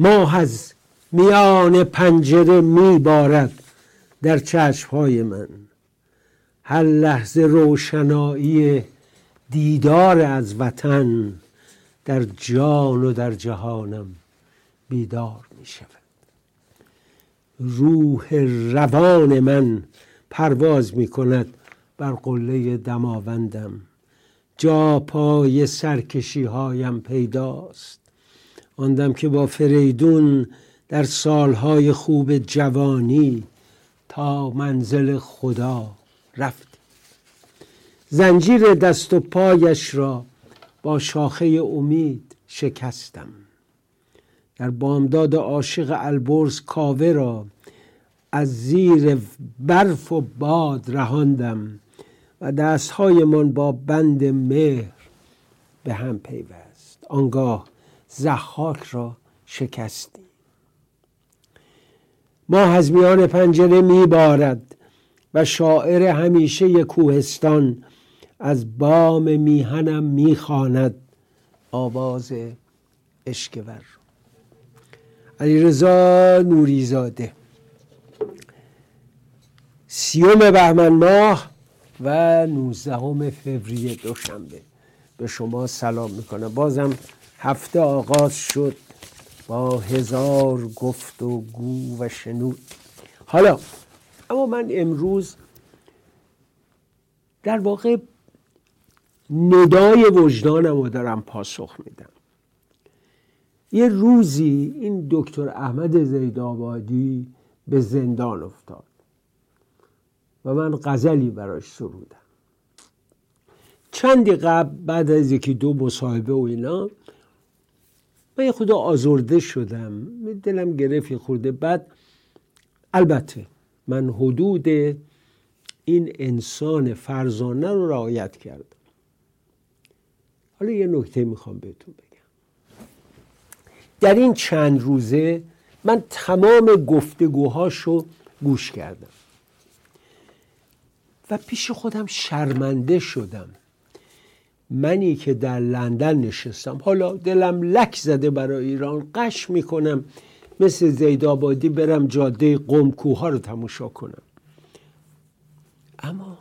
ماه از میان پنجره میبارد در چشمهای من. هر لحظه روشنایی دیدار از وطن در جان و در جهانم بیدار می شود روح روان من پرواز می کند بر قله دماوندم. جا پای سرکشی هایم پیداست. آندم که با فریدون در سالهای خوب جوانی تا منزل خدا رفت. زنجیر دست و پایش را با شاخه امید شکستم. در بامداد عاشق البرز کاوه را از زیر برف و باد رهاندم و دستهایمان با بند مهر به هم پیوست. آنگاه زحاک را شکستی. ماه از میان پنجره میبارد و شاعر همیشه کوهستان از بام میهنم می‌خواند. آواز اشکور. علیرضا نوریزاده. سیوم بهمن ماه و نوزدهم فوریه دوشنبه. به شما سلام می‌کنم. بازم هفته آغاز شد با هزار گفت و گو و شنود. حالا اما من امروز در واقع ندای وجدانم رو دارم پاسخ میدم. یه روزی این دکتر احمد زیدآبادی به زندان افتاد و من غزلی براش سرودم چندی قبل بعد از یکی دو مصاحبه و اینا من یه خدا آزرده شدم. دلم گرفت خورده. بعد البته من حدود این انسان فرزانه رو رعایت کردم. حالا یه نکته می‌خوام بهتون بگم. در این چند روزه من تمام گفتگوهاشو گوش کردم. و پیش خودم شرمنده شدم. منی که در لندن نشستم. حالا دلم لک زده برای ایران. قش می‌کنم. مثل زیدآبادی برم جاده قم کوها رو تماشا کنم. اما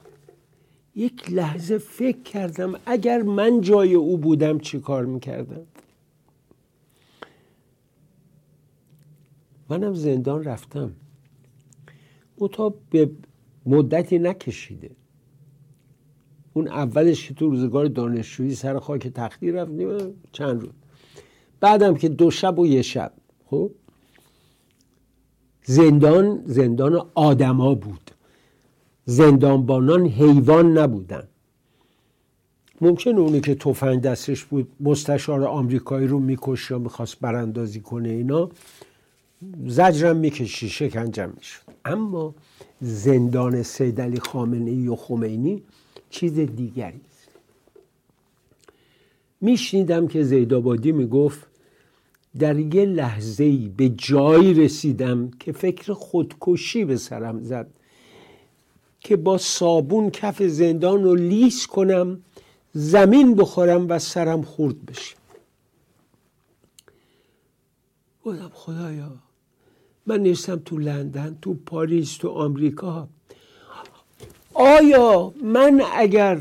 یک لحظه فکر کردم اگر من جای او بودم چی کار می‌کردم؟ منم زندان رفتم. متا به مدتی نکشیده. اون اولش که تو روزگار دانشجویی سر خاک تختی رفتیم چند روز. بعدم که دو شب و یه شب. خب؟ زندان زندان آدما بود. زندانبانان حیوان نبودن. ممکن اونی که تفنگ دستش بود مستشار آمریکایی رو میکش یا می‌خواست براندازی کنه اینا زجرم می‌کشی شکنجم می‌شد. اما زندان سید علی خامنه ای و خمینی چیز دیگری. است میشنیدم که زیدآبادی می‌گفت در یه لحظه ای به جایی رسیدم که فکر خودکشی به سرم زد که با صابون کف زندان رو لیس کنم زمین بخورم و سرم خورد بشه. گفتم خدایا من نیستم تو لندن تو پاریس تو آمریکا. آیا من اگر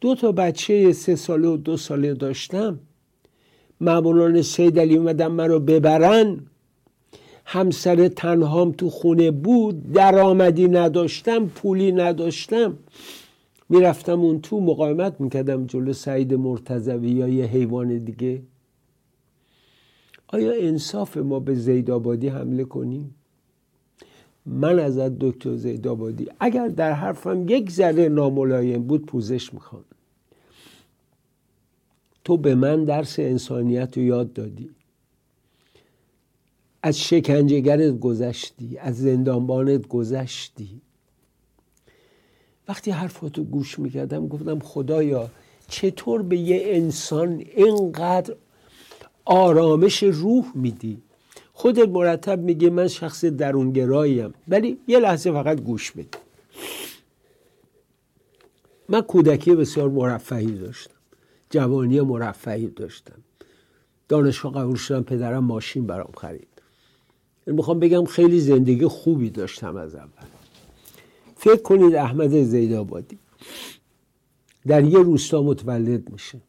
دو تا بچه سه ساله و دو ساله داشتم معمولان سید علی اومدن من رو ببرن همسر تنهام تو خونه بود درآمدی نداشتم پولی نداشتم می‌رفتم اون تو مقاومت می‌کردم جلو سعید مرتضوی یا یه حیوان دیگه؟ آیا انصاف ما به زیدآبادی حمله کنیم؟ من ازت دکتر زیدآبادی اگر در حرفم یک ذره ناملایم بود پوزش می‌خوام تو به من درس انسانیت رو یاد دادی. از شکنجهگرت گذشتی از زندانبانت گذشتی. وقتی حرفاتو گوش می‌کردم گفتم خدایا چطور به یه انسان اینقدر آرامش روح میدی؟ خودت مرتب میگه من شخص درونگراییم ولی یه لحظه فقط گوش بده. من کودکی بسیار مرفهی داشتم جوانی مرفهی داشتم. دانشگاه قبول شدم پدرم ماشین برام خرید. می‌خوام بگم خیلی زندگی خوبی داشتم از اول. فکر کنید احمد زیدآبادی. در یه روستا متولد میشه.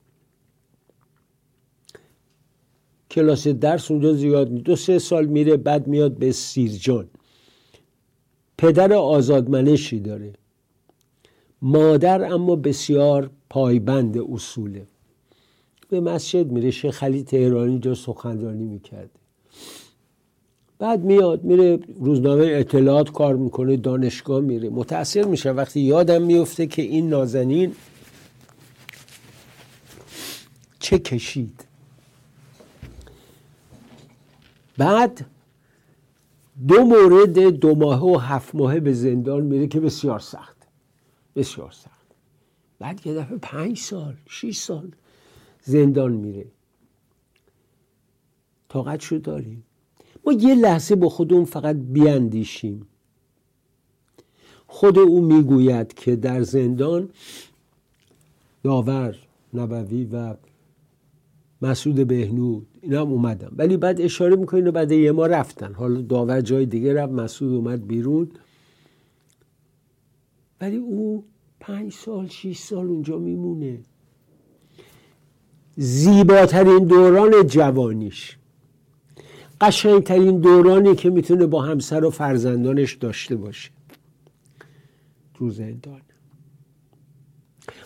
کلاس درس اونجا زیاد دو سه سال میره بعد میاد به سیرجان. پدر آزادمنشی داره. مادر اما بسیار پایبند اصوله. به مسجد میره شیخ خلی تهرانی جا سخنرانی می‌کرده. بعد میاد میره روزنامه اطلاعات کار می‌کنه دانشگاه میره. متاثر میشه. وقتی یادم میفته که این نازنین چه کشید. بعد دو مورد دو ماه و هفت ماهه به زندان میره که بسیار سخت بسیار سخت. بعد یه دفعه پنج سال شیش سال زندان میره. طاقت شو داریم. ما یه لحظه با خودمون فقط بیاندیشیم. خود او می‌گوید که در زندان داور نبوی و مسعود بهنود اینا هم اومدن. ولی بعد اشاره می‌کنین و بعد یه ما رفتن. حالا داور جای دیگه رفت مسعود اومد بیرون. ولی او پنج سال شیش سال اونجا میمونه. زیباترین دوران جوانیش. قشنگترین دورانی که می‌تونه با همسر و فرزندانش داشته باشه. تو زندان.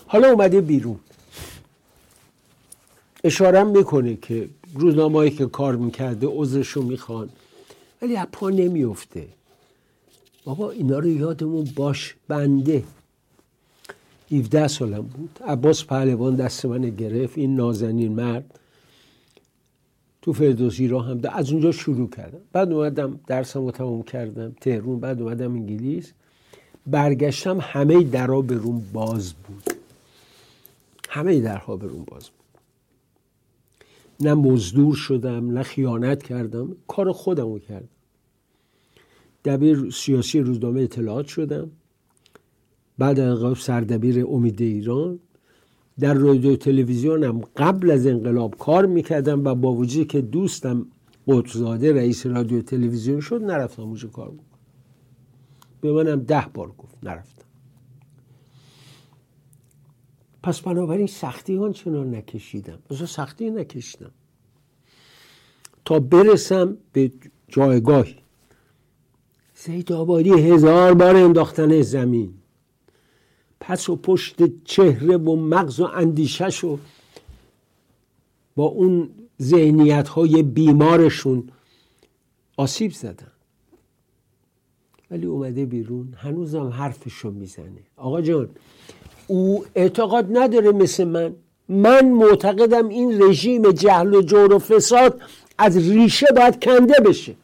حالا اومده بیرون. اشاره می‌کنه که روزنامه‌ای که کار می‌کرده عذرشو می‌خوان. ولی از پا نمیفته بابا اینا رو یادمون باش بنده. 17 سالم بود. عباس پهلوان دست من گرفت این نازنین مرد. تو فردوسی را هم از اونجا شروع کردم. بعد اومدم درسم رو تموم کردم. تهرون بعد اومدم انگلیس. برگشتم همه درها به روم باز بود. همه درها به روم باز بود. نه مزدور شدم نه خیانت کردم کار خودم رو کردم. دبیر سیاسی روزنامه اطلاعات شدم. بعد انقلاب سردبیر امید ایران. در رادیو تلویزیونم قبل از انقلاب کار می‌کردم و با وجودی که دوستم قطزاده رئیس رادیو تلویزیون شد نرفتم اونجا کار بکنم به منم ده بار گفت نرفتم. پس بنابراین سختی ها چنان نکشیدم. بسا سختی نکشیدم. تا برسم به جایگاهی. زید آبادی هزار بار انداختن زمین. پس و پشت چهره و مغز و اندیشش و با اون ذهنیت های بیمارشون آسیب زدن. ولی اومده بیرون هنوزم حرفشو می‌زنه. آقا جان او اعتقاد نداره مثل من. من معتقدم این رژیم جهل و جور و فساد از ریشه باید کنده بشه.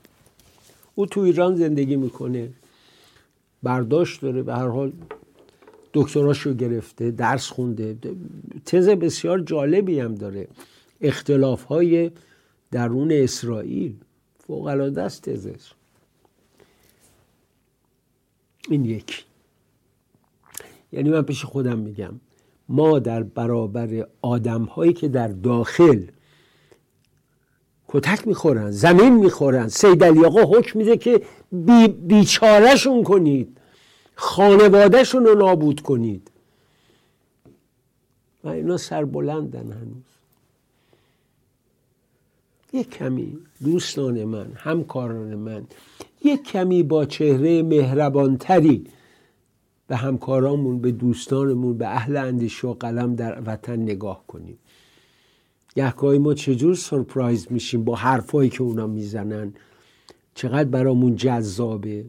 او تو ایران زندگی می‌کنه برداشت داره به هر حال. دکتراشو گرفته درس خونده. تز بسیار جالبی هم داره. اختلاف های درون اسرائیل. فوق العاده است تزش این یکی. یعنی من پیش خودم میگم ما در برابر آدم هایی که در داخل کتک می‌خورن زمین می‌خورن سید علی آقا حکم میده که بی بیچارهشون کنید خانوادهشون رو نابود کنید. و اینا سربلندن هنوز. یک کمی دوستان من همکاران من یک کمی با چهره مهربانتری به همکارامون به دوستانمون به اهل اندیشه و قلم در وطن نگاه کنیم. گهگاهی ما چجور سرپرایز میشیم با حرفایی که اونا می‌زنن؟ چقدر برامون جذابه؟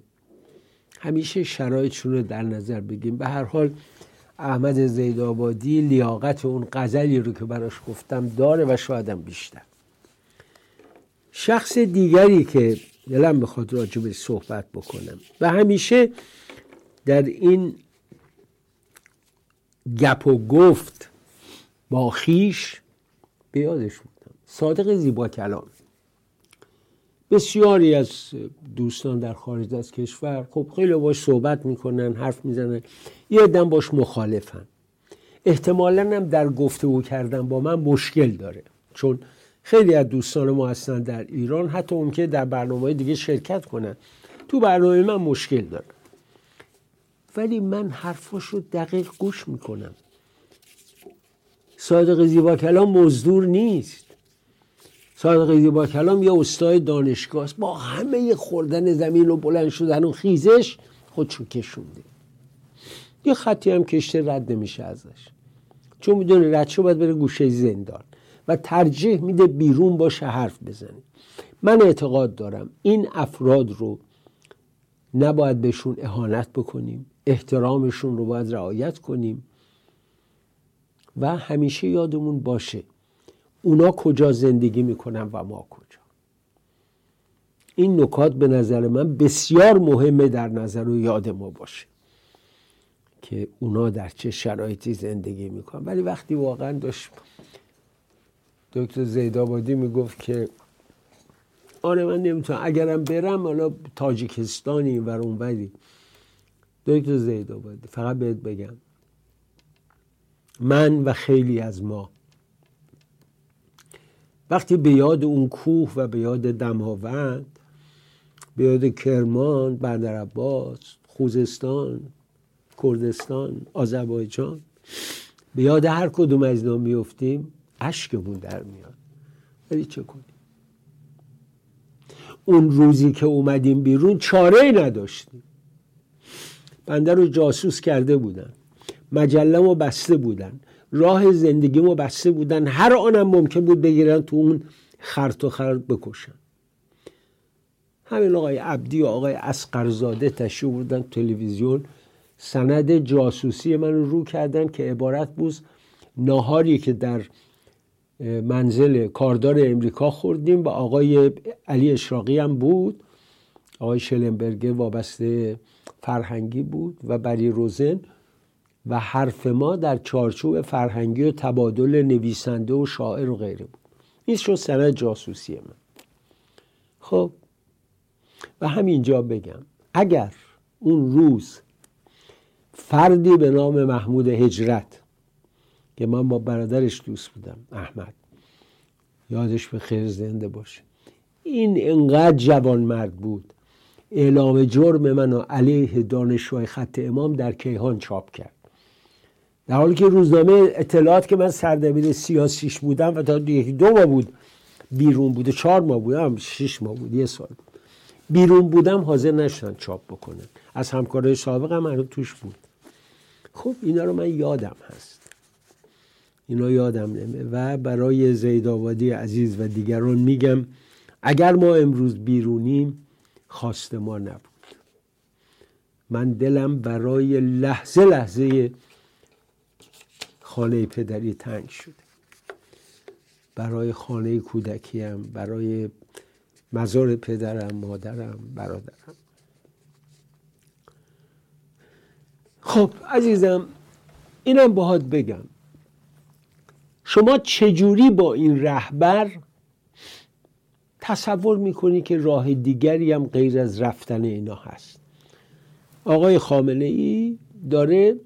همیشه شرایطشون رو در نظر بگیم. به هر حال احمد زیدآبادی لیاقت اون غزلی رو که براش گفتم داره و شایدم بیشتر. شخص دیگری که دلم بخواد راجع صحبت بکنم. و همیشه در این گپ و گفت با خیش به یادش بودم صادق زیبا کلام. بسیاری از دوستان در خارج از کشور خب خیلی باش صحبت می‌کنن حرف می‌زنن. یه دم باش مخالفن. احتمالا هم در گفتگو کردن با من مشکل داره. چون خیلی از دوستان ما هستن در ایران حتی اون که در برنامه دیگه شرکت کنن. تو برنامه من مشکل داره ولی من حرفاش رو دقیق گوش می‌کنم. صادق زیبا کلام مزدور نیست. صادق زیبا کلام یه استاد دانشگاه است. با همه خوردن زمین و بلند شدن و خیزش خودشو کشونده. یه خطی هم کشته رد نمیشه ازش. چون می‌دونه رد شو باید بره گوشه زندان و ترجیح میده بیرون باشه حرف بزنه. من اعتقاد دارم این افراد رو نباید بهشون اهانت بکنیم. احترامشون رو باید رعایت کنیم. و همیشه یادمون باشه اونا کجا زندگی می‌کنن و ما کجا. این نکات به نظر من بسیار مهمه در نظر و یاد ما باشه که اونا در چه شرایطی زندگی می‌کنن. ولی وقتی واقعا داشت دکتر زیدآبادی می‌گفت که آره من نمی‌تونم اگرم برم حالا تاجیکستانی و اونوری دکتر زیدآبادی فقط بهت بگم. من و خیلی از ما وقتی به یاد اون کوه و به یاد دماوند به یاد کرمان بندر عباس خوزستان کردستان آذربایجان به یاد هر کدوم از اینا میفتیم اشکمون در میاد. ولی چه کنیم؟ اون روزی که اومدیم بیرون چاره ای نداشتیم. بنده رو جاسوس کرده بودن. مجله بسته بودن. راه زندگیمو بسته بودن. هر آنم ممکن بود بگیرن تو اون خرط و خرط بکشن. همین آقای عبدی و آقای اسقرزاده تشریف بودن تلویزیون. سند جاسوسی من رو رو کردن که عبارت بود ناهاری که در منزل کاردار امریکا خوردیم و آقای علی اشراقی هم بود. آقای شلنبرگ وابسته فرهنگی بود و بری روزن و حرف ما در چارچوب فرهنگی و تبادل نویسنده و شاعر و غیره بود. این شد سند جاسوسی من. خب و همینجا بگم اگر اون روز فردی به نام محمود هجرت که من با برادرش دوست بودم احمد یادش به خیر زنده باشه این انقدر جوان مرد بود اعلام جرم منو علیه دانشجوی خط امام در کیهان چاپ کرد. در حالی که روزنامه اطلاعات که من سردبیر سیاسیش بودم و تا یکی دو ماه بود بیرون بوده چهار ماه بودم شش ماه بود یه سال بیرون بودم حاضر نشدن چاپ بکنن. از همکارای سابقم هم توش بود. خب اینا رو من یادم هست. اینا یادم نمه. و برای زیدآبادی عزیز و دیگران میگم اگر ما امروز بیرونیم خواست ما نبود. من دلم برای لحظه لحظه خانه پدری تنگ شده. برای خانه کودکیم برای مزار پدرم مادرم برادرم. خب عزیزم اینم باهات بگم. شما چجوری با این رهبر تصور می‌کنی که راه دیگری هم غیر از رفتن اینا هست. آقای خامنه ای داره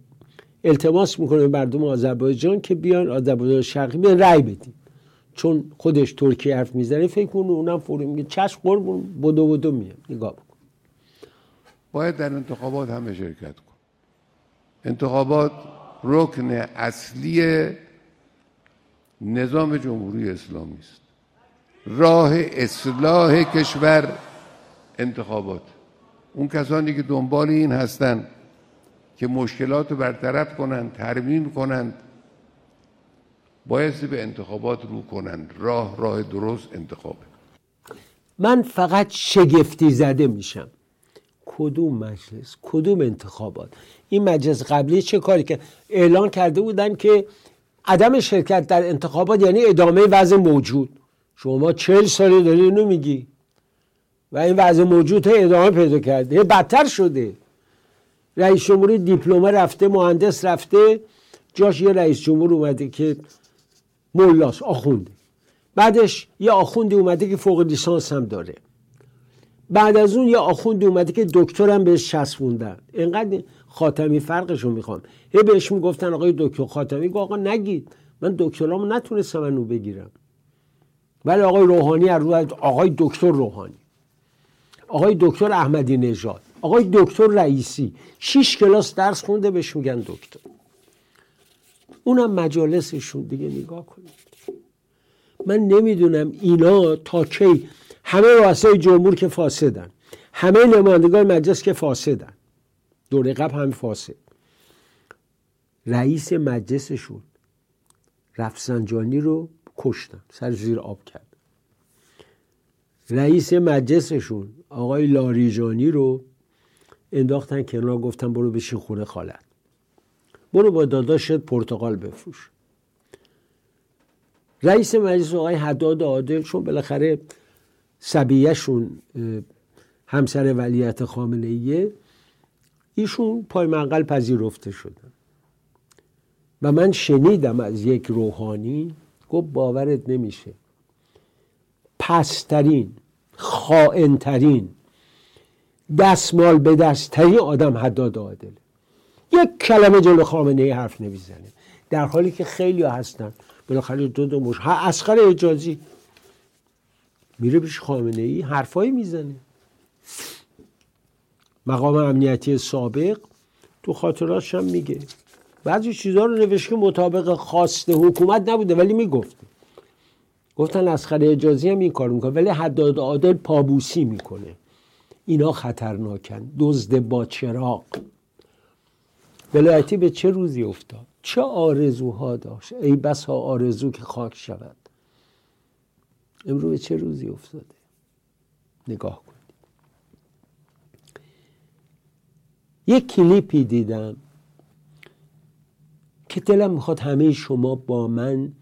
التماس می‌کنه مردم آذربایجان که بیان آذربایجان شرقی بیان رأی بدیم. چون خودش ترکی حرف می‌زنه فکر کنه اونم فوری میگه چشم قربون بدو بدو میه نگاه بکن. باید در انتخابات همه شرکت کن انتخابات رکن اصلی نظام جمهوری اسلامی است. راه اصلاح کشور انتخابات. اون کسانی که دنبال این هستند که مشکلات رو برطرف کنند ترمیم کنند بایستی به انتخابات رو کنند. راه راه درست انتخابه. من فقط شگفتی زده میشم. کدوم مجلس کدوم انتخابات؟ این مجلس قبلی چه کاری که اعلان کرده بودن که عدم شرکت در انتخابات یعنی ادامه وضع موجود. شما چهل ساله داری اینو میگی. و این وضع موجود ادامه پیدا کرده. بدتر شده. رئیس جمهور دیپلمه رفته مهندس رفته. جاش یه رئیس جمهور اومده که مولاس آخونده بعدش یه آخوندی اومده که فوق لیسانس هم داره. بعد از اون یه آخوندی اومده که دکترم بهش چسبوندن. اینقدر خاتمی فرقش رو می‌خوام. هی بهش می‌گفتن آقای دکتر خاتمی گفت آقا نگید. من دکترامو نتونستم منو بگیرم. ولی آقای روحانی از آقای دکتر روحانی. آقای دکتر احمدی نژاد. آقای دکتر رئیسی. شیش کلاس درس خونده بهش میگن دکتر. اونم مجالسشون دیگه نگاه کنید. من نمی‌دونم اینا تا کی همه رؤسای جمهور که فاسدن. همه نمایندگان مجلس که فاسدن. دوره قبل هم فاسد. رئیس مجلسشون رفسنجانی رو کشتن سر زیر آب کرد رئیس مجلسشون آقای لاریجانی رو انداختن کنار گفتن برو بشین خونه خالت. برو با داداشت پرتغال بفروش. رئیس مجلس آقای حداد عادل چون بالاخره سبیهشون همسر ولیت خامنه ایه ایشون پای منقل پذیرفته شدن. و من شنیدم از یک روحانی گفت باورت نمیشه. پسترین خائنترین دستمال به دستترین آدم حداد عادل. یک کلمه جلو خامنه ای حرف نمی‌زنه. در حالی که خیلی هستن. بالاخره دو دو مش اسخر اجازی میره پیش خامنه ای حرفایی می‌زنه. مقام امنیتی سابق تو خاطراتش هم میگه. بعضی چیزها رو نوشت که مطابق خواست حکومت نبوده ولی می‌گفته. گفتن اسخر اجازی هم این کار می‌کنه. ولی حداد عادل پابوسی می‌کنه. اینا خطرناکن. دزد با چراغ. ولایتی به چه روزی افتاد؟ چه آرزوها داشت؟ ای بسا آرزو که خاک شود. امرو به چه روزی افتاده؟ نگاه کنید. یک کلیپی دیدم. که دلم می‌خواد همه شما با من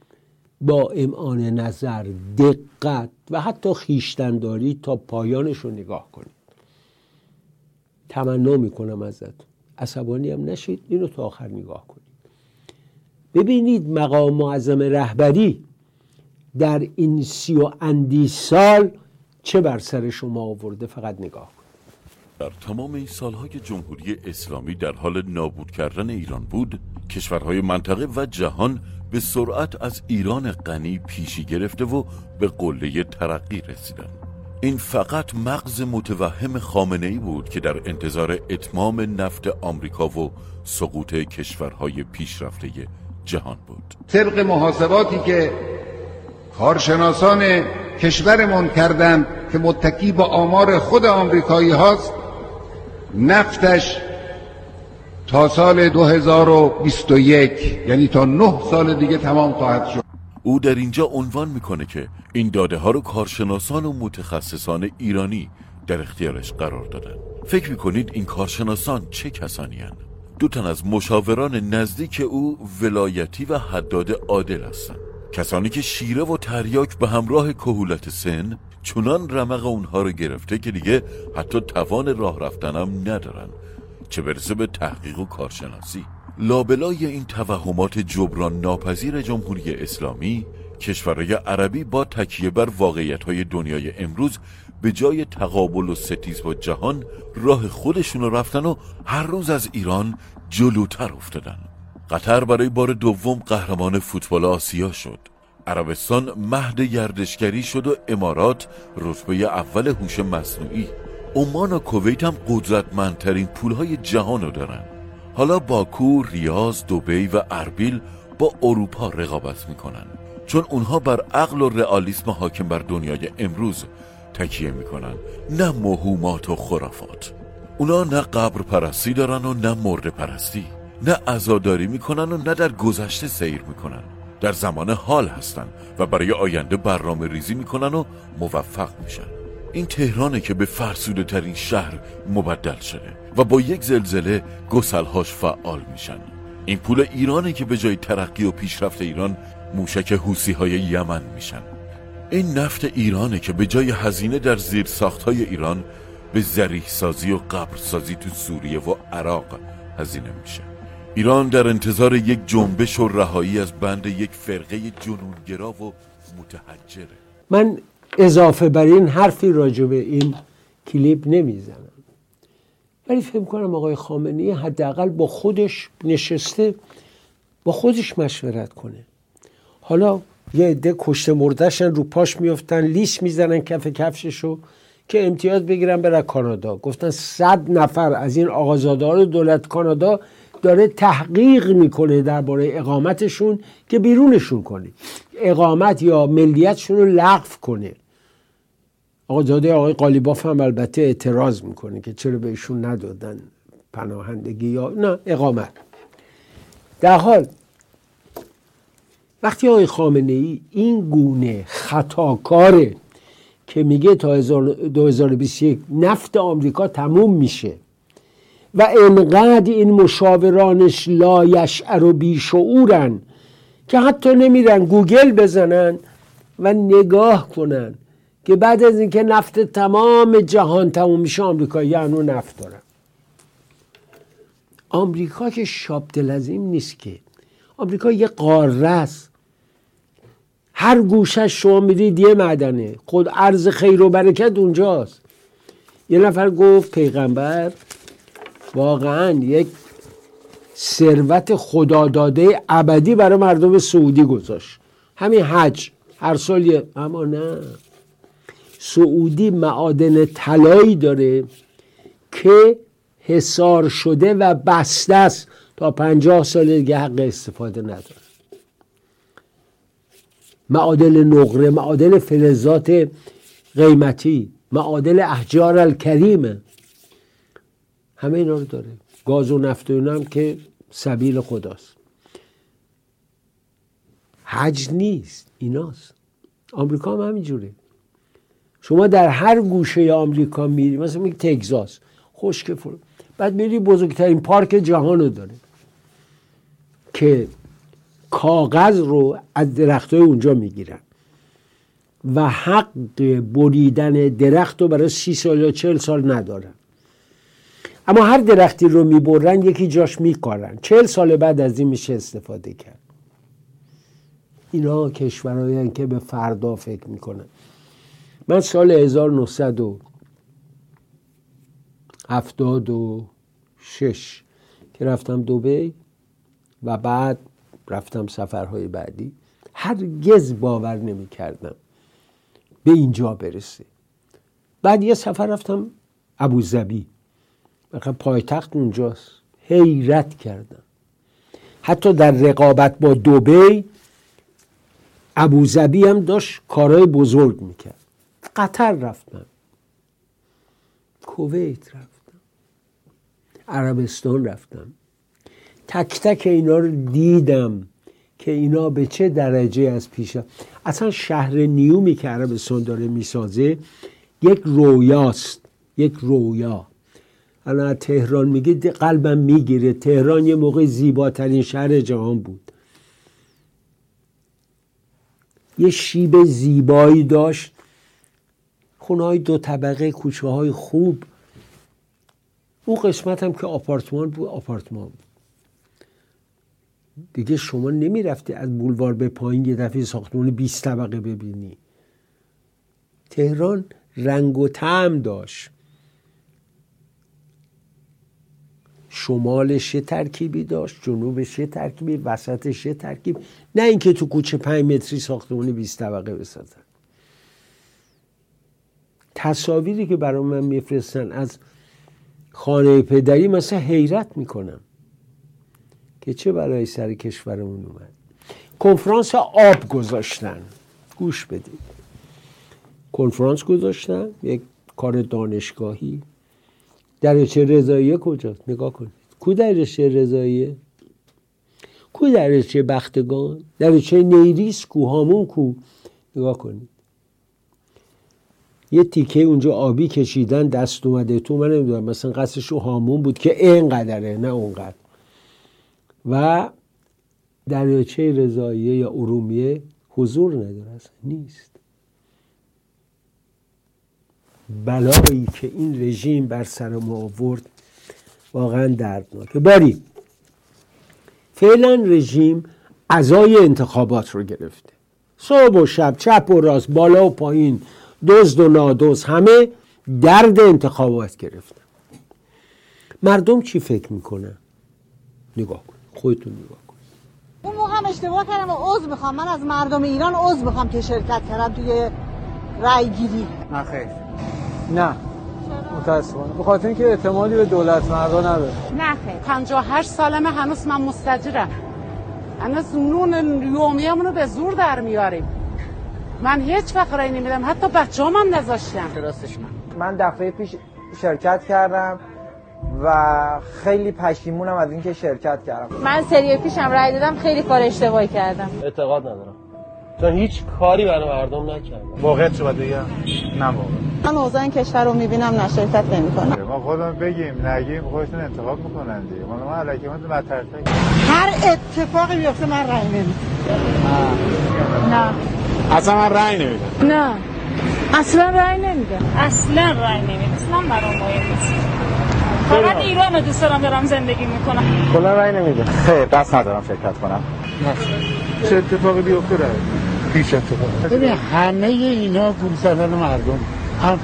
با امعان نظر دقت و حتی خیشتنداری تا پایانش رو نگاه کنید. تمنا می‌کنم ازت عصبانی هم نشید اینو تا آخر نگاه کنید. ببینید مقام معظم رهبری در این سی و اندی سال چه بر سر شما آورده فقط نگاه در تمام این سالهای جمهوری اسلامی در حال نابود کردن ایران بود کشورهای منطقه و جهان به سرعت از ایران غنی پیشی گرفته و به قله ترقی رسیدن. این فقط مغز متوهم خامنه ای بود که در انتظار اتمام نفت آمریکا و سقوط کشورهای پیشرفته جهان بود. طبق محاسباتی که کارشناسان کشورمون کردند که متکی به آمار خود آمریکایی هاست نفتش تا سال 2021 یعنی تا نه سال دیگه تمام خواهد شد. او در اینجا عنوان می‌کنه که این داده ها رو کارشناسان و متخصصان ایرانی در اختیارش قرار دادن. فکر می‌کنید این کارشناسان چه کسانی هن؟ دو تن از مشاوران نزدیک او ولایتی و حداد عادل هستند. کسانی که شیره و تریاک به همراه کهولت سن چنان رمق اونها رو گرفته که دیگه حتی توان راه رفتنم ندارن. چه برسه به تحقیق و کارشناسی. لابلای این توهمات جبران ناپذیر جمهوری اسلامی کشورهای عربی با تکیه بر واقعیت های دنیای امروز به جای تقابل و ستیز با جهان راه خودشون رفتن و هر روز از ایران جلوتر افتادن. قطر برای بار دوم قهرمان فوتبال آسیا شد. عربستان مهد گردشگری شد و امارات رتبه اول هوش مصنوعی. عمان و کویت هم قدرتمندترین پولهای جهان رو دارن. حالا باکو، ریاض، دوبی و اربیل با اروپا رقابت می‌کنن. چون اونها بر عقل و رئالیسم حاکم بر دنیای امروز تکیه می‌کنن. نه موهومات و خرافات. اونا نه قبر پرستی دارن و نه مرد پرستی. نه ازاداری می‌کنن و نه در گذشته سیر می‌کنن. در زمان حال هستن و برای آینده برنامه ریزی می‌کنن و موفق میشن. این تهرانه که به فرسوده ترین شهر مبدل شده و با یک زلزله گسلهاش فعال میشن. این پول ایرانه که به جای ترقی و پیشرفت ایران موشک حوسی های یمن میشن. این نفت ایرانه که به جای هزینه در زیر ساخت های ایران به زریح سازی و قبر سازی تو سوریه و عراق هزینه میشه. ایران در انتظار یک جنبش و رهایی از بند یک فرقه جنونگرا و متحجره من اضافه بر این حرفی راجع به این کلیپ نمی‌زنم. ولی فکر کنم آقای خامنه‌ای حداقل با خودش نشسته با خودش مشورت کنه. حالا یه عده کشته مردشن رو پاش میفتن لیس می‌زنن کف کفششو که امتیاز بگیرن برن کانادا. گفتن صد نفر از این آقازادار دولت کانادا داره تحقیق می‌کنه درباره اقامتشون که بیرونشون کنه. اقامت یا ملیتشون رو لغو کنه. آقازاده آقای قالیباف هم البته اعتراض می‌کنه که چرا بهشون ندادن پناهندگی یا نه اقامت. در حال وقتی آقای خامنه ای این گونه خطاکاره که میگه تا 2021 نفت آمریکا تموم میشه و انقدر این مشاورانش لایشعر و بیشعورن که حتی نمیرن گوگل بزنن و نگاه کنن که بعد از اینکه نفت تمام جهان تموم میشه آمریکا هنو نفت دارن. آمریکا که شاب دلزیم نیست که. آمریکا یه قاره است. هر گوشش شما می‌دید یه معدنه. خود عرض خیر و برکت اونجاست. یه نفر گفت پیغمبر واقعا یک ثروت خداداده ابدی برای مردم سعودی گذاشت. همین حج هر سال یه اما نه. سعودی معادن طلایی داره که حسار شده و بسته است. تا پنجاه سال دیگه حق استفاده نداره. معادل نقره معادل فلزات قیمتی معادل احجار الکریمه همه اینا رو داره. گاز و نفت و اینا هم که سبیل خداست. حج نیست ایناست. آمریکا هم همینجوره. شما در هر گوشه آمریکا میری مثلا میگه تگزاس خشک فرو بعد میری بزرگترین پارک جهان رو داره که کاغذ رو از درخت های اونجا می‌گیرن و حق بریدن درخت رو برای سی سال یا چل سال ندارن. اما هر درختی رو می‌برن یکی جاش میکارن. چهل سال بعد از این میشه استفاده کرد. اینا کشورهایی که به فردا فکر می‌کنن. من سال 1976 که رفتم دوبی و بعد رفتم سفرهای بعدی هرگز باور نمی کردم به اینجا برسه. بعد یه سفر رفتم ابوظبی. پایتخت اونجاست. حیرت کردم. حتی در رقابت با دوبی ابوظبی هم داشت کارهای بزرگ می‌کرد. قطر رفتم. کویت رفتم. عربستان رفتم. تک تک اینا رو دیدم که اینا به چه درجه از پیش اصلا شهر نیومی که عربستان داره می‌سازه یک رویاست. یک رویا. الان تهران میگه قلبم می‌گیره. تهران یه موقع زیباترین شهر جهان بود. یه شیب زیبایی داشت. خونه های دو طبقه کوچه های خوب. اون قسمت هم که آپارتمان بود آپارتمان بود. دیگه شما نمی‌رفتی از بولوار به پایین یه دفعه ساختمان 20 طبقه ببینی. تهران رنگ و طعم داشت. شمالش یه ترکیبی داشت جنوبش یه ترکیبی وسطش یه ترکیب. نه اینکه تو کوچه پنج متری ساختمون 20 طبقه بسازن. تصاویری که برای من میفرستن از خانه پدری مثلا حیرت می‌کنم که چه برای سر کشورمون اومد. کنفرانس آب گذاشتن. گوش بدید. کنفرانس گذاشتن یک کار دانشگاهی. درجه رضاییه کجاست؟ نگاه کنید کو درجه رضاییه؟ کو درجه بختگان؟ درجه نیریس کو هامون کو؟ نگاه کنید یه تیکه اونجا آبی کشیدن دست اومده. تو من نمی‌دونم مثلا قصدش رو هامون بود که اینقدره نه اونقدر. و دریاچه رضاییه یا ارومیه حضور نداره نیست. بلایی که این رژیم بر سر ما آورد واقعا دردناکه باری فعلا رژیم ازای انتخابات رو گرفته. صبح و شب چپ و راست بالا و پایین دزد و نادزد همه درد انتخابات گرفتن مردم چی فکر می‌کنن؟ نگاه کن. خودتون نگاه کن. اون موقع هم اشتباه کردم و عضو می‌خوام. من از مردم ایران عضو می‌خوام که شرکت کردم توی رای گیری نه خیر نه. متاسفانه. به خاطر اینکه اعتمادی به دولت مردا نداره. نه خیر. 58 سالمه هنوز من مستجرم. هنوز نون یومیمون رو به زور در میاریم. من هیچ وقت رای نمیدم. حتی بچه هم, هم نذاشتم راستش من. من دفعه پیش شرکت کردم و خیلی پشیمونم از اینکه شرکت کردم. من سری پیشم رای دادم. خیلی کار اشتباهی کردم. اعتقاد ندارم. چون هیچ کاری برای مردم نکردم. واقعیت شو بگم؟ نه واقعا. من اوضاع این کشور رو می‌بینم نه شرکت نمی‌کنم. ما خودمون بگیم نگیم خودشون انتخاب می‌کنن دیگه. ما ما علیکی ما هر اتفاقی بیفته من رای نمیدم. نه. اصلا من رای نمیدم. نه. اصلا رای نمیدم. اصلا رای نمیدم. اصلا برام مهم نیست. فقط ایران رو دوست دارم دارم زندگی می‌کنم. کلا رای نمیدم. خیر دست ندارم شرکت کنم. چه اتفاقی بیفته رای هیچ اتفاقی ببین همه اینا گول زدن مردم. هم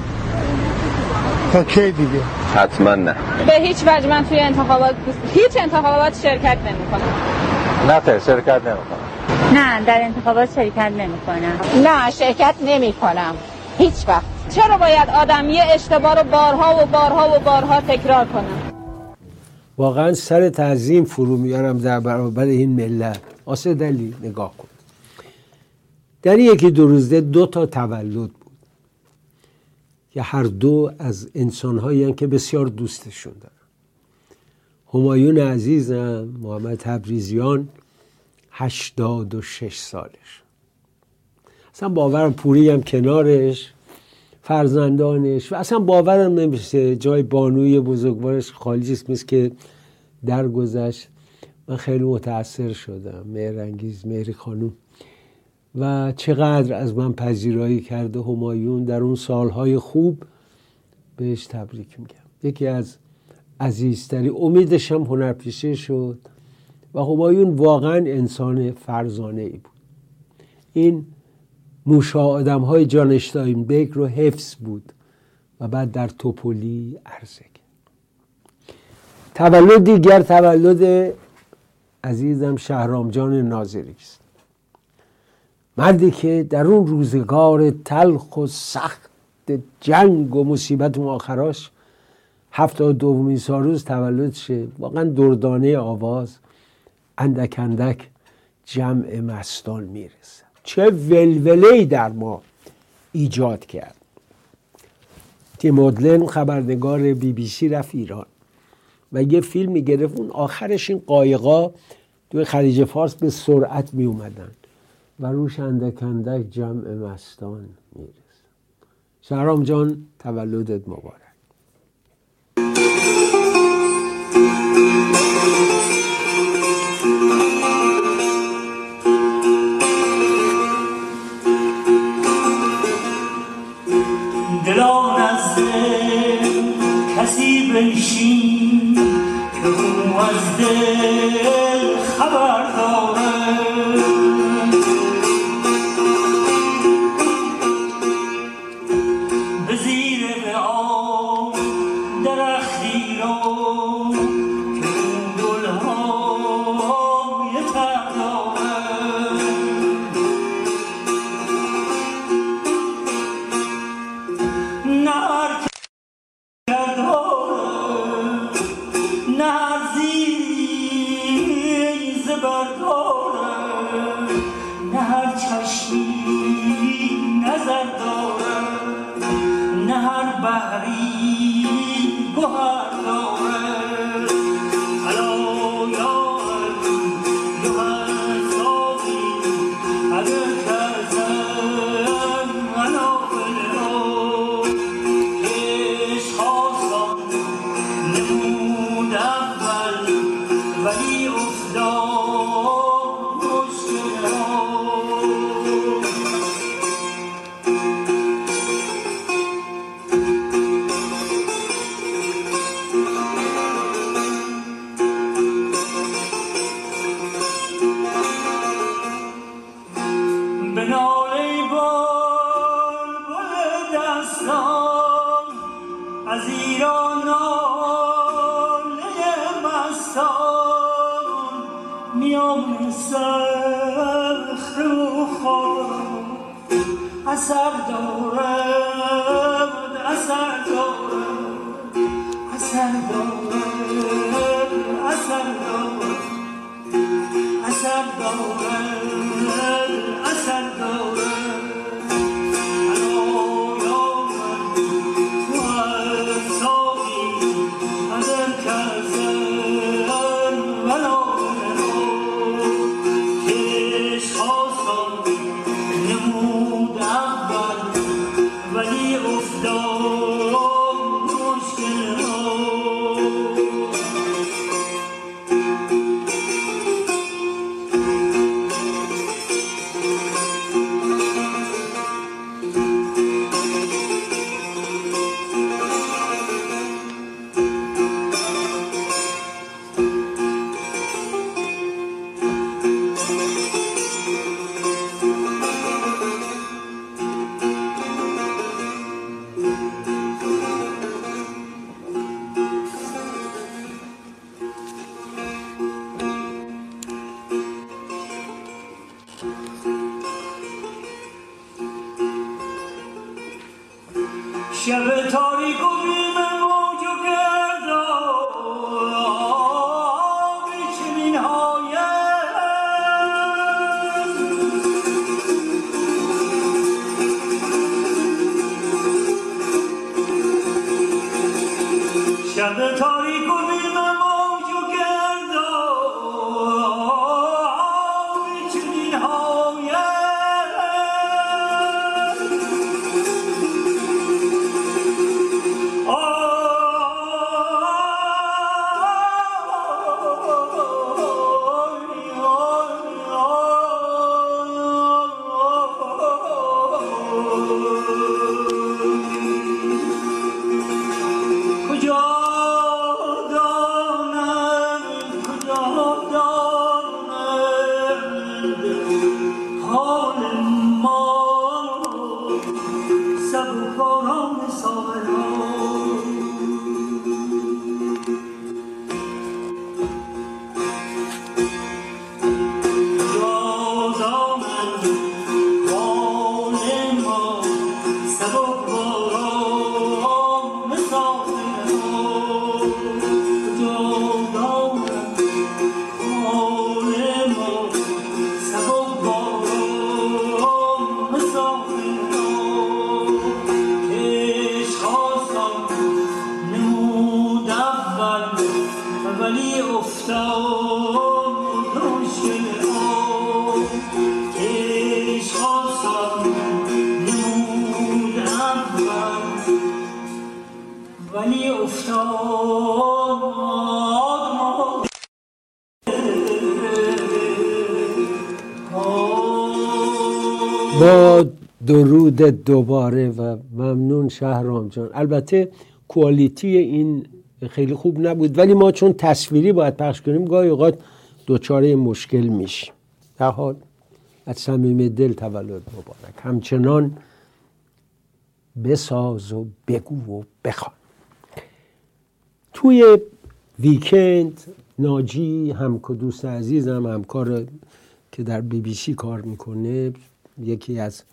تا کی دیگه؟ حتما نه. به هیچ وجه من توی انتخابات هیچ انتخابات شرکت نمی‌کنم. نه خیر شرکت نمی‌کنم. نه در انتخابات شرکت نمی‌کنم. نه شرکت نمی‌کنم. هیچ وقت. چرا باید آدم یه اشتباه رو بارها و بارها و بارها تکرار کنه؟ واقعا سر تعظیم فرو میارم در برابر این ملت. آسه دلی نگاه کن. در یکی دو روزه دو تا تولد بود که هر دو از انسانهایی که بسیار دوستشون دارم همایون عزیزم محمد تبریزیان هشتاد و شش سالش. اصلا باورم پوری هم کنارش فرزندانش و اصلا باورم نمیشه جای بانوی بزرگوارش خالی مثل که درگذشت. من خیلی متاثر شدم. مهرنگیز مهری خانوم و چقدر از من پذیرایی کرده همایون در اون سالهای خوب بهش تبریک میگم. یکی از عزیزتری امیدش هم هنرپیشه شد و همایون واقعا انسان فرزانه ای بود. این موشا آدم های جانشتاین بیگ رو حفظ بود و بعد در توپولی عرضه تولد دیگر تولد عزیزم شهرام جان ناظری است. مردی که در اون روزگار تلخ و سخت جنگ و مصیبت و آخراش هفتاد دومین سالروز تولد شه. واقعا دردانه آواز اندک اندک جمع مستان می‌رسه. چه ولوله در ما ایجاد کرد. تیمودلن خبرنگار بی بی سی رفت ایران و یه فیلم گرفت. اون آخرش این قایقا توی خلیج فارس به سرعت می اومدن و روش اندک جمع مستان می‌رسه شهرام جان تولدت مبارک. دلان از کسی بنشین که او از دل ولی افتاد شب تاریک ولی افتاد مشکل آن عشق آسان نمود اول ولی افتاد با درود دوباره و ممنون شهرام جان. البته کوالیتی این خیلی خوب نبود. ولی ما چون تصویری باید پخش کنیم گاهی اوقات دوچاره مشکل میشیم. در حال از صمیم دل تولد مبارک. همچنان بساز و بگو و بخوان. توی ویکند ناجی هم دوست عزیزم همکار که در بی بی سی کار می‌کنه یکی از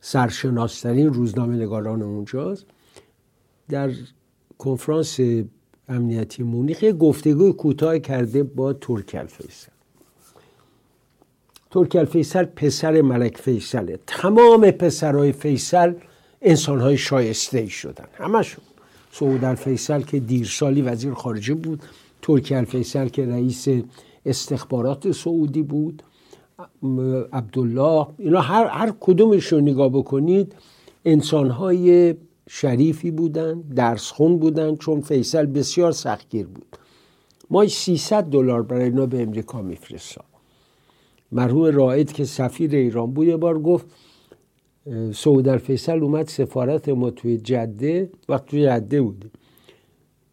سرشناسترین روزنامه نگاران اونجاست در کنفرانس امنیتی مونیخ یه گفتگوی کوتاه کرده با ترکل فیصل ترکل فیصل پسر ملک فیصله. تمام پسرهای فیصل انسان های شایسته ای شدن. همشون. سعود الفیصل که دیرسالی وزیر خارجه بود. ترکی الفیصل که رئیس استخبارات سعودی بود. عبدالله. اینا هر, هر کدومش رو نگاه بکنید انسان های شریفی بودن درس خون بودن چون فیصل بسیار سختگیر بود. ما 300 دلار برای اینا به امریکا میفرستاد. مرحوم رائد که سفیر ایران بود یه بار گفت سعود فیصل اومد سفارت ما توی جده وقت توی جده بودیم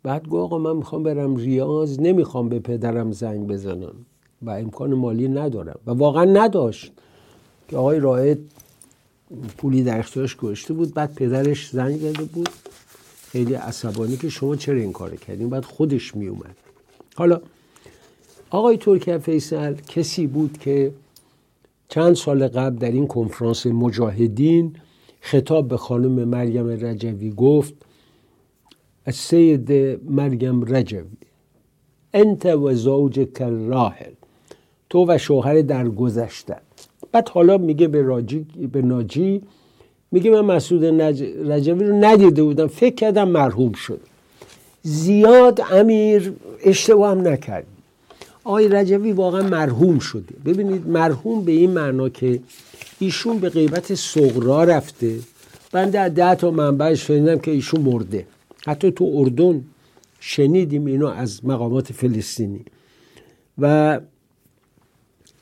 بعد گفت آقا من می‌خوام برم ریاض نمی‌خوام به پدرم زنگ بزنم و امکان مالی ندارم. و واقعا نداشت که آقای رائد پولی در اختیارش گذاشته بود بعد پدرش زنگ زده بود. خیلی عصبانی که شما چرا این کار کردین؟ بعد خودش میومد حالا آقای ترکی فیصل کسی بود که چند سال قبل در این کنفرانس مجاهدین خطاب به خانم مریم رجوی گفت السید مریم رجوی انت و زوج راحل تو و شوهر در گذشته بعد حالا میگه به, راجی، به ناجی میگه من مسعود رجوی رو ندیده بودم. فکر کردم مرحوم شد. زیاد امیر اشتباه هم نکرد. آقای رجوی واقعا مرحوم شده. ببینید مرحوم به این معنا که ایشون به غیبت صغرا رفته. بنده از ده تا منبعش شنیدم که ایشون مرده. حتی تو اردن شنیدیم اینو از مقامات فلسطینی. و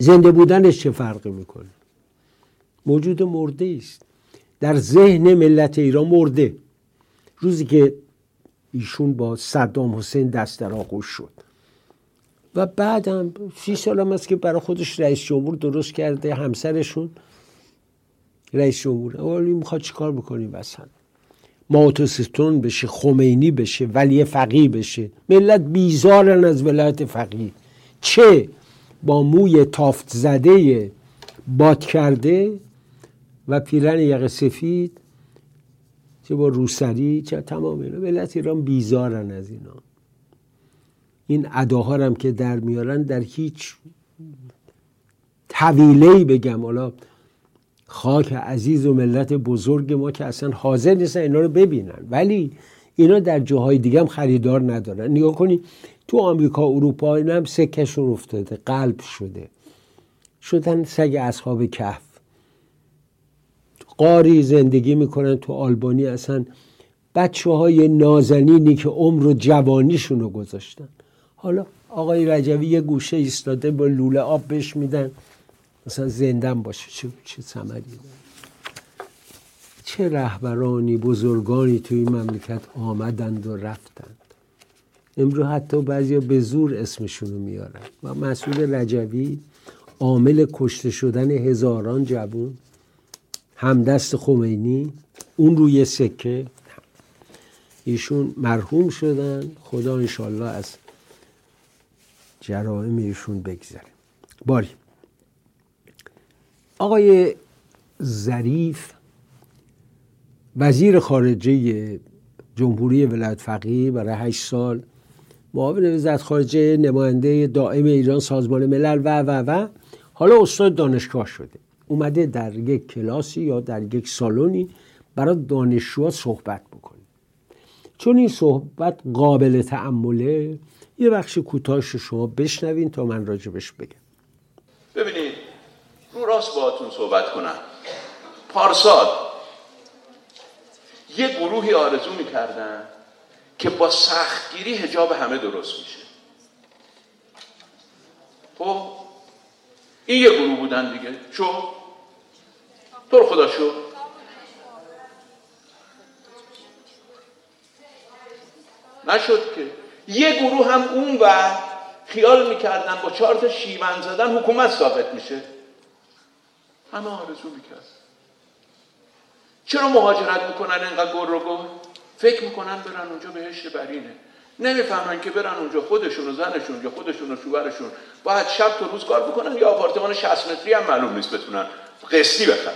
زنده بودنش چه فرقی می‌کنه؟ موجود مرده است. در ذهن ملت ایران مرده. روزی که ایشون با صدام حسین دست در آغوش شد. و بعدم سی سال هم است که برای خودش رئیس جمهور درست کرده همسرشون رئیس جمهور. اولی می‌خواد چیکار بکنیم وسط ماتوستون بشه خمینی بشه ولی فقیه بشه. ملت بیزارن از ولایت فقیه. چه؟ با موی تافت زده باد کرده و پیرن یقه سفید چه با روسری چه تمام اینا. ملت ایران بیزارن از اینا. این اداها هم که در میارن در هیچ طویله بگم. حالا خاک عزیز و ملت بزرگ ما که اصلا حاضر نیستن اینا رو ببینن. ولی اینا در جاهای دیگه هم خریدار ندارن. نگاه کنی تو آمریکا اروپا اینا هم سکشون افتاده قلب شده. شدن سگ اصحاب کهف. قاری زندگی می‌کنن تو آلبانی اصلا. بچه های نازنینی که عمر و جوانیشون رو گذاشتن. حالا آقای رجوی یه گوشه ایستاده با لوله آب بهش میدن. مثلا زندن باشه. چه چه ثمری چه رهبرانی بزرگانی توی این مملکت آمدند و رفتند. امروز حتی بعضی به زور اسمشون رو میارن. و مسئول رجوی عامل کشته شدن هزاران جوون همدست خمینی اون روی سکه. ایشون مرحوم شدن. خدا انشالله از جرائم ایشون بگذره. باری. آقای ظریف وزیر خارجه جمهوری ولایت فقیه برای هشت سال معاون وزارت خارجه نماینده دائم ایران سازمان ملل و و و. حالا استاد دانشگاه شده. اومده در یک کلاسی یا در یک سالونی برای دانشجوها صحبت بکنه. چون این صحبت قابل تعمله یه بخش کوتاهش شما بشنوین تا من راجبش بگم. ببینید رو راست باهاتون صحبت کنم. پارسال یه گروهی آرزو می‌کردن که با سختگیری هجاب همه درست میشه. خب؟ این یه گروه بودن دیگه. شو؟ تو خدا شو. نشد که. یه گروه هم اون و خیال می‌کردن با چهار تا شیون زدن حکومت ثابت میشه. همه آرزو می‌کرد. چرا مهاجرت می‌کنن اینقدر گر رو گر فکر می‌کنن برن اونجا بهشت برینه. نمی‌فهمن که برن اونجا خودشون و زنشون یا خودشون و شوهرشون. باید شب تا روز کار بکنن یا آپارتمان 60 متری هم معلوم نیست بتونن قسطی بخرن.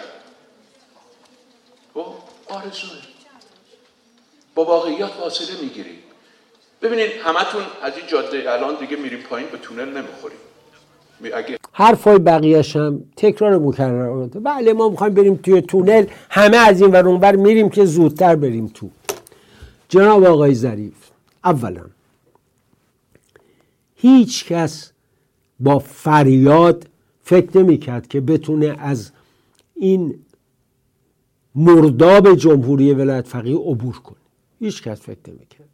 خب؟ آرزوه. با واقعیات فاصله می‌گیریم. ببینید همتون از این جاده الان دیگه میریم پایین به تونل نمی‌خوریم. اگه حرفای بقیهش هم تکرار مکرراته بله ما می‌خوایم بریم توی تونل. همه از این ور اونور میریم که زودتر بریم تو. جناب آقای ظریف اولا هیچ کس با فریاد فکر نمی‌کرد که بتونه از این مرداب جمهوری ولایت فقیه عبور کنه. هیچ کس فکر نمی‌کرد.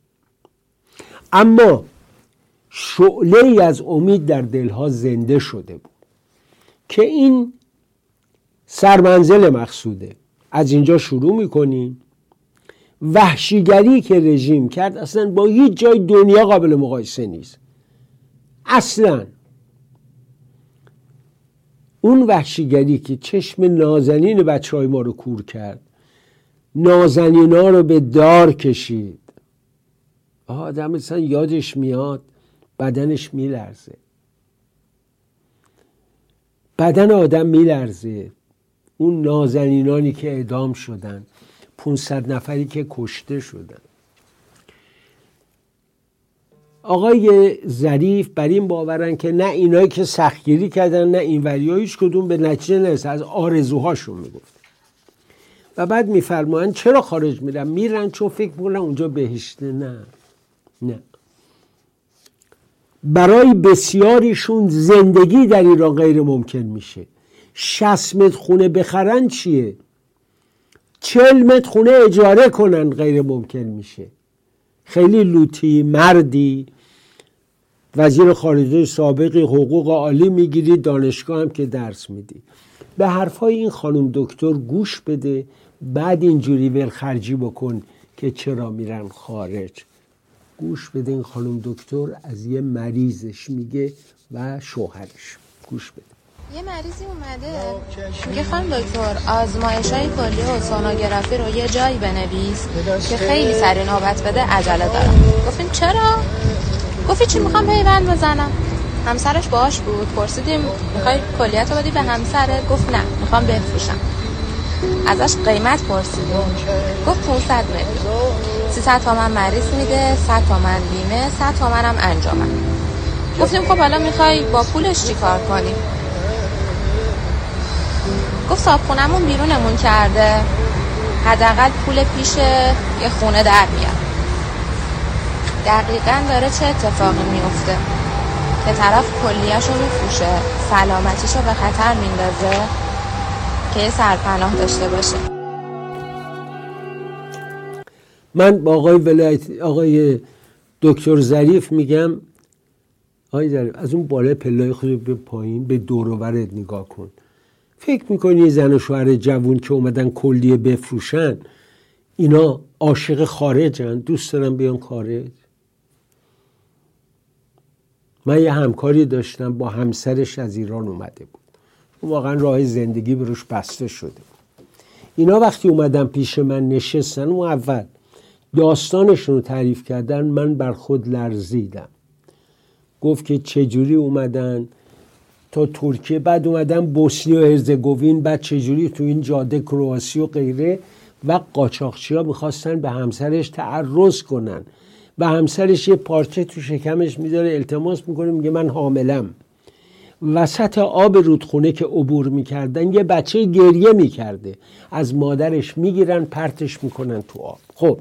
اما شعله ای از امید در دلها زنده شده بود که این سرمنزل مقصوده. از اینجا شروع می‌کنیم. وحشیگری که رژیم کرد اصلا با هیچ جای دنیا قابل مقایسه نیست. اصلا. اون وحشیگری که چشم نازنین بچه های ما رو کور کرد نازنینا رو به دار کشید. آدم مثلا یادش میاد بدنش میلرزه. بدن آدم میلرزه. اون نازنینانی که اعدام شدن. 500 نفری که کشته شدن آقای ظریف بر این باورن که نه اینایی که سختگیری کردن نه این وریا هیچ کدوم به نتیجه نرسه از آرزوهاشون می‌گفت. و بعد میفرمایند چرا خارج میرن میرن چون فکر می‌کنن اونجا بهشته. نه. نه. برای بسیاریشون زندگی در ایران غیر ممکن میشه. 60 متر خونه بخرن چیه؟ چل متر خونه اجاره کنن غیر ممکن میشه. خیلی لوتی مردی. وزیر خارجه سابقی حقوق عالی می‌گیری دانشگاه هم که درس میدی. به حرفای این خانم دکتر گوش بده بعد اینجوری ول خرجی بکن که چرا میرن خارج. گوش بده این خانم دکتر از یه مریضش میگه و شوهرش. گوش بده. یه مریضی اومده. میگه خانم دکتر آزمایش های کلی و سونوگرافی رو یه جایی بنویس که خیلی سری نوبت بده عجله دارم. گفتیم چرا؟ گفتی چی می‌خوام پیوند بزنم؟ همسرش باش بود. پرسیدیم می‌خوای کلیت رو بدی به همسرت گفت نه می‌خوام بفروشم. ازش قیمت پرسیدیم. گفت 500 میلیون 300 تومن مریض میده 100 تومن بیمه 100 تومن هم انجامه. گفتیم خب حالا می‌خوای با پولش چی کار کنیم گفت صابخونمون بیرونمون کرده. حداقل پول پیش یه خونه در میاد. دقیقا داره چه اتفاقی میفته که طرف کلیهش رو میفروشه سلامتیش رو به خطر میندازه که یه سرپناه داشته باشه. من با آقای ولایت آقای دکتر ظریف میگم آقای ظریف از اون بالا پلای خود به پایین به دور نگاه کن. فکر می‌کنی زن و شوهر جوون که اومدن کلیه بفروشن اینا عاشق خارجن؟ دوست دارن بیان خارج. من یه همکاری داشتم با همسرش از ایران اومده بود. واقعا راه زندگی بروش بسته شده بود. اینا وقتی اومدن پیش من نشستن اون اول داستانشون رو تعریف کردن من بر خود لرزیدم. گفت که چجوری اومدن؟ تا ترکیه. بعد اومدن بوسنی و هرزگوین بعد چجوری تو این جاده کرواسی و غیره و قاچاقچی ها می‌خواستن به همسرش تعرض کنن. و همسرش یه پارچه تو شکمش می‌ذاره التماس می‌کنه میگه من حاملم. وسط آب رودخونه که عبور می‌کردن یه بچه گریه می‌کرده. از مادرش می‌گیرن پرتش می‌کنن تو آب. خب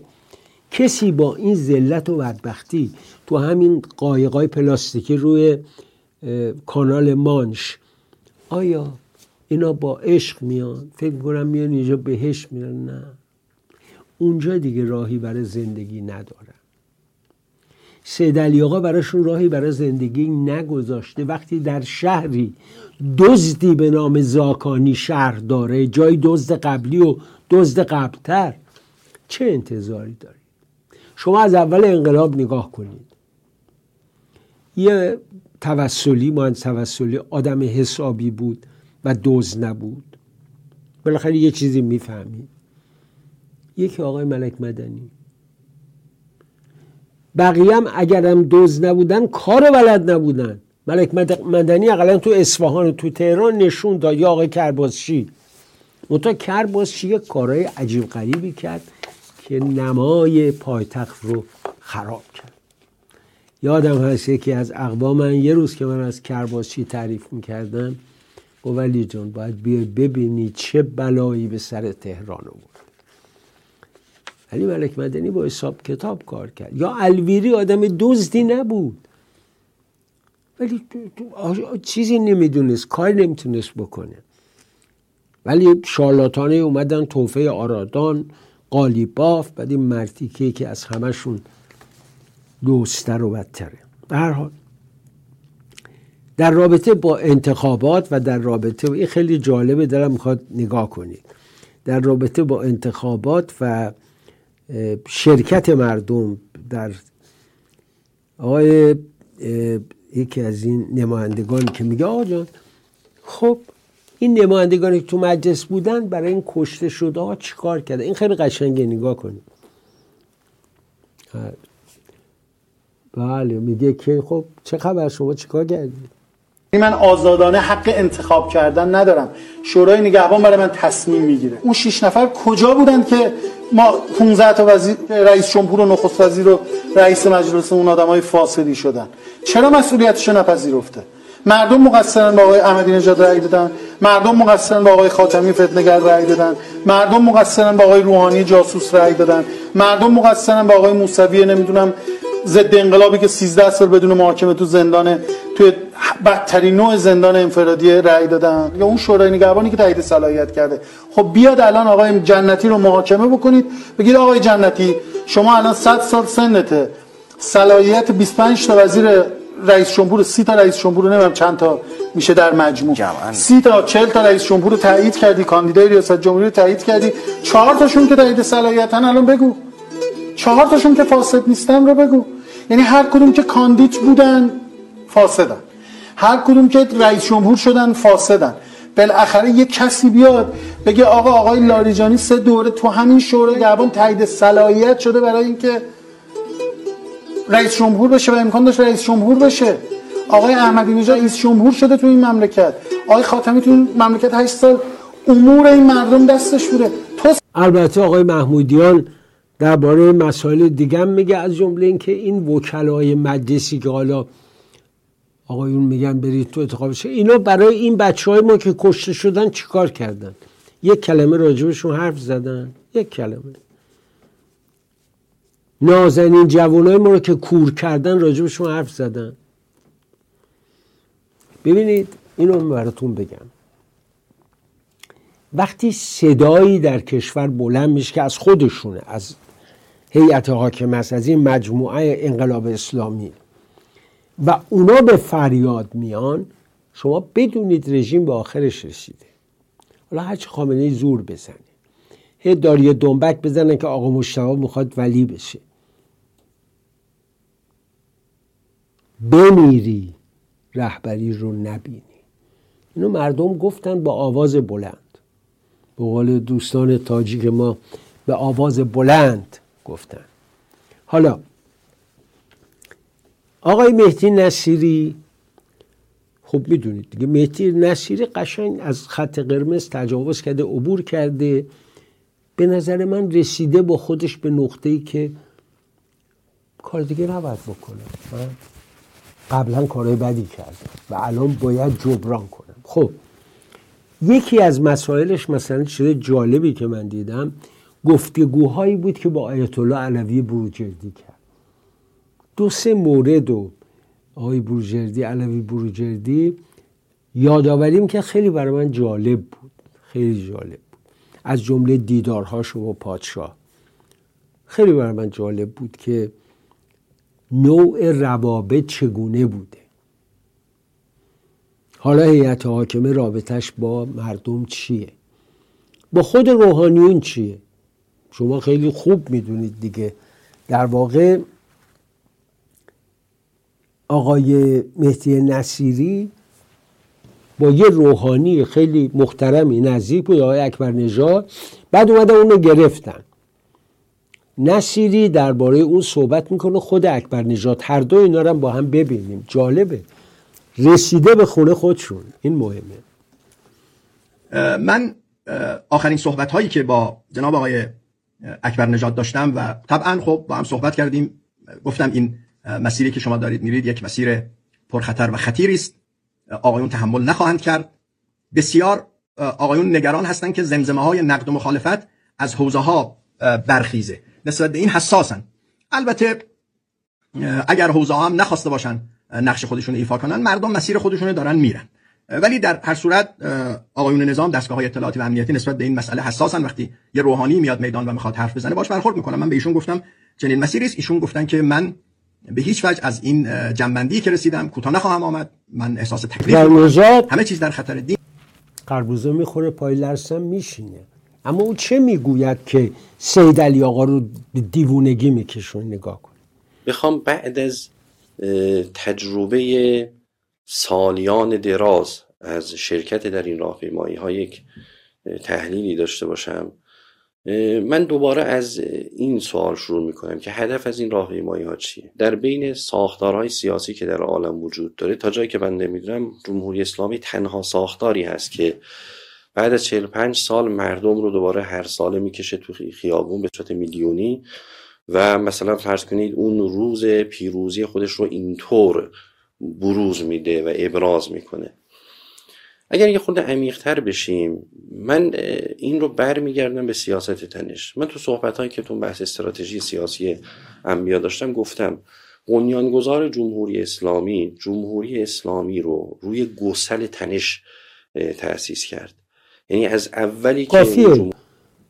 کسی با این ذلت و بدبختی تو همین قایقای پلاستیکی روی کانال مانش. آیا اینا با عشق میان؟ فکر کنم میان اینجا بهش میان. نه. اونجا دیگه راهی برای زندگی ندارن سید علی آقا براشون راهی برای زندگی نگذاشته. وقتی در شهری دزدی به نام زاکانی شهر داره جای دزد قبلی و دزد قبلتر چه انتظاری دارید؟ شما از اول انقلاب نگاه کنید. یه توسلی ما توسلی آدم حسابی بود و دوز نبود. بالاخره یه چیزی می‌فهمید یکی آقای ملک مدنی. بقیه هم اگرم دوز نبودن کار بلد نبودن. ملک مدنی اقلا تو اصفهان و تو تهران نشون داد یا آقای کربازچی منتها کربازچی یه کارهای عجیب غریبی کرد که نمای پایتخت رو خراب کرد. یادم هست یکی از اقوام من یه روز که من از کرباسچی تعریف می‌کردم گفت ولی جان باید بیای ببینی چه بلایی به سر تهران آورد. علی ملک مدنی با حساب کتاب کار کرد. یا الویری آدم دزدی نبود. ولی چیزی نمی‌دونست کاری نمی‌تونست بکنه. ولی شارلاتانه اومدن توفه آرادان قالیباف بعد این مرتیکه که از همشون دوستر و بدتره. به هر حال در رابطه با انتخابات و در رابطه این خیلی جالبه دارم می‌خواد نگاه کنید. در رابطه با انتخابات و شرکت مردم در آقای یکی از این نمایندگان که میگه آقا جان خب این نمایندگانی که تو مجلس بودن برای این کشته شده ها چیکار کرده؟ این خیلی قشنگه نگاه کنید. بله میگه که خب چه خبر شما؟ چیکار کردید من آزادانه حق انتخاب کردن ندارم. شورای نگهبان برای من تصمیم می‌گیره. اون شش نفر کجا بودند که ما 15 تا وزیر رئیس جمهور و نخست وزیر و رئیس مجلس اون آدمای فاسدی شدن. چرا مسئولیتشو نپذیرفته مردم مقصرن با آقای احمدی نژاد رأی دادن. مردم مقصرن با آقای خاتمی فتنگر رأی دادن. مردم مقصرن با آقای روحانی جاسوس رأی دادن. مردم مقصرن با آقای موسوی نمی‌دونم ضد انقلابی که 13 سال بدون محاکمه تو زندان تو بدترین نوع زندان انفرادی رأی دادن. یا اون شورای نگهبانی که تایید صلاحیت کرده. خب بیاد الان آقای جنتی رو محاکمه بکنید. بگید آقای جنتی شما الان 100 سال سنته. صلاحیت 25 تا وزیر رئیس جمهور 30 تا رئیس جمهور نمی‌دونم چند تا میشه در مجموع. 30 تا 40 تا رئیس جمهور رو تایید کردی. کاندیدای ریاست جمهوری رو تایید کردی. چهار تاشون که تایید صلاحیتن الان بگو. چهار تاشون که فاسد نیستن رو بگو. یعنی هر کدوم که کاندید بودن فاسدن. هر کدوم که رئیس جمهور شدن فاسدن. بالاخره یه کسی بیاد بگه آقا آقای لاریجانی سه دوره تو همین شورای نگهبان تایید صلاحیت شده برای اینکه رئیس جمهور بشه و امکان داشت رئیس جمهور بشه. آقای احمدی نژاد رئیس جمهور شده تو این مملکت. آقای خاتمی تو این مملکت 8 سال امور این مردم دستش بوده. تو البته آقای محمودیان درباره مسائل دیگه میگه از جمله اینکه این وکلای مجلسی که حالا آقایون میگن برید تو انتخاب شه اینا برای این بچه های ما که کشته شدن چیکار کردن؟ یک کلمه راجبشون حرف زدن یک کلمه. نازنین جوانای ما رو که کور کردن راجبشون حرف زدن. ببینید اینو براتون بگم. وقتی صدایی در کشور بلند میشه که از خودشونه از هیئت حاکم است از این مجموعه انقلاب اسلامی. و اونا به فریاد میان شما بدونید رژیم به آخرش رسیده. حالا هرچی خامنه زور بزنه. هی داری دنبک بزنن که آقا مشتبه می‌خواد ولی بشه. بمیری رهبری رو نبینی. اینو مردم گفتن با آواز بلند. به قول دوستان تاجیک ما به آواز بلند گفتن. حالا آقای مهدی نصیری خب می‌دونید دیگه مهدی نصیری قشنگ از خط قرمز تجاوز کرده عبور کرده. به نظر من رسیده با خودش به نقطه ای که کار دیگه نباید بکنه. قبلا کارهای بدی کرده و الان باید جبران کنم. خب یکی از مسائلش مثلا چیز جالبی که من دیدم گفتگوهایی بود که با آیت الله علوی بروجردی کرد. دو سه مورد و آقای بروجردی علوی بروجردی یادآوریم که خیلی برای من جالب بود خیلی جالب بود. از جمله دیدارهاش با پادشاه. خیلی برای من جالب بود که نوع روابط چگونه بوده. حالا هیئت حاکمه رابطش با مردم چیه؟ با خود روحانیون چیه؟ شما خیلی خوب می‌دونید دیگه. در واقع آقای مهدی نصیری با یه روحانی خیلی محترمی نزدیک بود آقای اکبر نژاد. بعد اومدن اونو گرفتن. نصیری درباره اون صحبت می‌کنه خود اکبر نژاد. هر دو اینا رو با هم ببینیم. جالبه. رسیده به خونه خودشون. این مهمه. من آخرین صحبت هایی که با جناب آقای اکبر نژاد داشتم و طبعا خب با هم صحبت کردیم. گفتم این مسیری که شما دارید میرید یک مسیر پرخطر و خطیری است. آقایون تحمل نخواهند کرد. بسیار آقایون نگران هستند که زمزمه های نقد و مخالفت از حوزه ها برخیزه. نسبت به این حساسن. البته اگر حوزه ها هم نخواسته باشن نقش خودشون ایفا کنن مردم مسیر خودشون دارن میرن. ولی در هر صورت آقایون نظام دستگاه های اطلاعاتی و امنیتی نسبت به این مسئله حساسن. وقتی یه روحانی میاد میدان و می‌خواد حرف بزنه باش برخورد می‌کنم. من به ایشون گفتم چنین مسیری است. ایشون گفتن که من به هیچ وجه از این جنبندی که رسیدم کوتاه نخواهم آمد. من احساس تکلیف همه چیز در خطر دین. خربوزه می‌خوره پای لرسم میشینه. اما او چه می‌گوید که سید علی آقا رو دیوونگی میکشون نگاه کن. می‌خوام بعد از تجربه سالیان دراز از شرکت در این راهپیمایی ها یک تحلیلی داشته باشم. من دوباره از این سوال شروع می‌کنم که هدف از این راهپیمایی ها چیه؟ در بین ساختارهای سیاسی که در عالم وجود داره تا جایی که من نمی‌دونم جمهوری اسلامی تنها ساختاری هست که بعد از 45 سال مردم رو دوباره هر ساله می‌کشه تو خیابون به صورت میلیونی و مثلا فرض کنید اون روز پیروزی خودش رو اینطور بروز میده و ابراز می‌کنه. اگر یه خورده عمیقتر بشیم من این رو برمیگردم به سیاست تنش. من تو صحبت هایی که تو بحث استراتژی سیاسی انبیا داشتم گفتم بنیانگذار جمهوری اسلامی جمهوری اسلامی رو روی گسل تنش تأسیس کرد. یعنی از اولی که جمهور...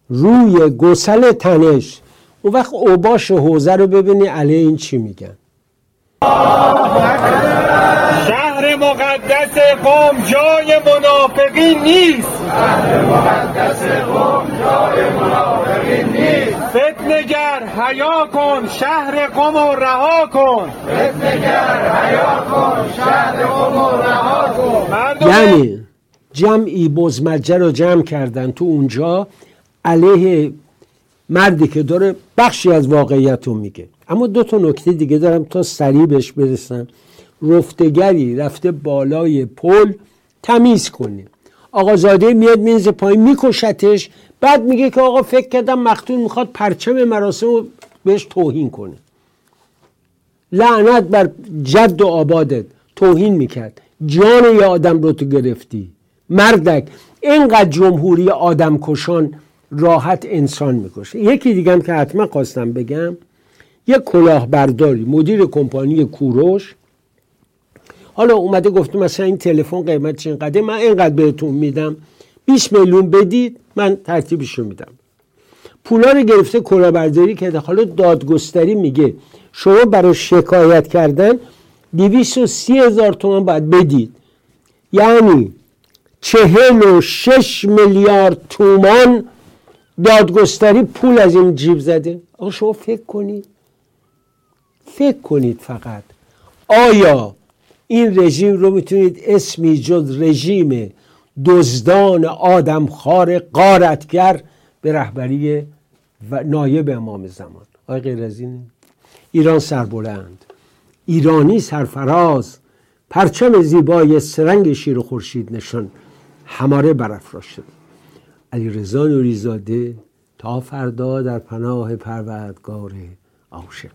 روی گسل تنش. اون وقت اوباش حوزه رو ببینی علیه این چی میگن؟ شهر مقدس قوم جای منافقین نیست. شهر مقدس قوم جای منافقین نیست فتنگر حیا کن شهر قوم و رها کن. فتنگر حیا کن شهر قوم و رها کن یعنی جمعی بزمجه رو جمع کردن تو اونجا علیه مردی که داره بخشی از واقعیت رو میگه. اما دو تا نکته دیگه دارم تا سریع بهش برسم. رفتگری رفته بالای پل تمیز کنه آقازاده میاد مینز پایین میکشتش بعد میگه که آقا فکر کردم مختون می‌خواد پرچم مراسم رو بهش توهین کنه. لعنت بر جد و آبادت. توهین می‌کرد. جان یه آدم رو تو گرفتی. مردک. اینقدر جمهوری آدم کشان راحت انسان می‌کشه. یکی دیگه که حتما خواستم بگم یک کلاهبرداری مدیر کمپانی کوروش. حالا اومده گفته مثلا این تلفن قیمتش اینقدر من اینقدر بهتون میدم. 20 میلیون بدید من ترتیبش رو میدم. پولا رو گرفته کلاهبرداری کرده. حالا دادگستری میگه شما برای شکایت کردن 230 هزار تومن باید بدید. یعنی چهل و شش میلیارد تومان دادگستری پول از این جیب زده. آقا شما فکر کنید. فکر کنید فقط. آیا این رژیم رو می‌تونید اسمی جز رژیم دزدان آدمخوار قارتگر به رهبری و نایب امام زمان؟ آیا غیر از این ایران سربلند ایرانی سرفراز پرچم زیبای سرنگ شیر و خورشید نشان هماره برافراشته علی رضا نوریزاده تا فردا در پناه پروردگار عاشق.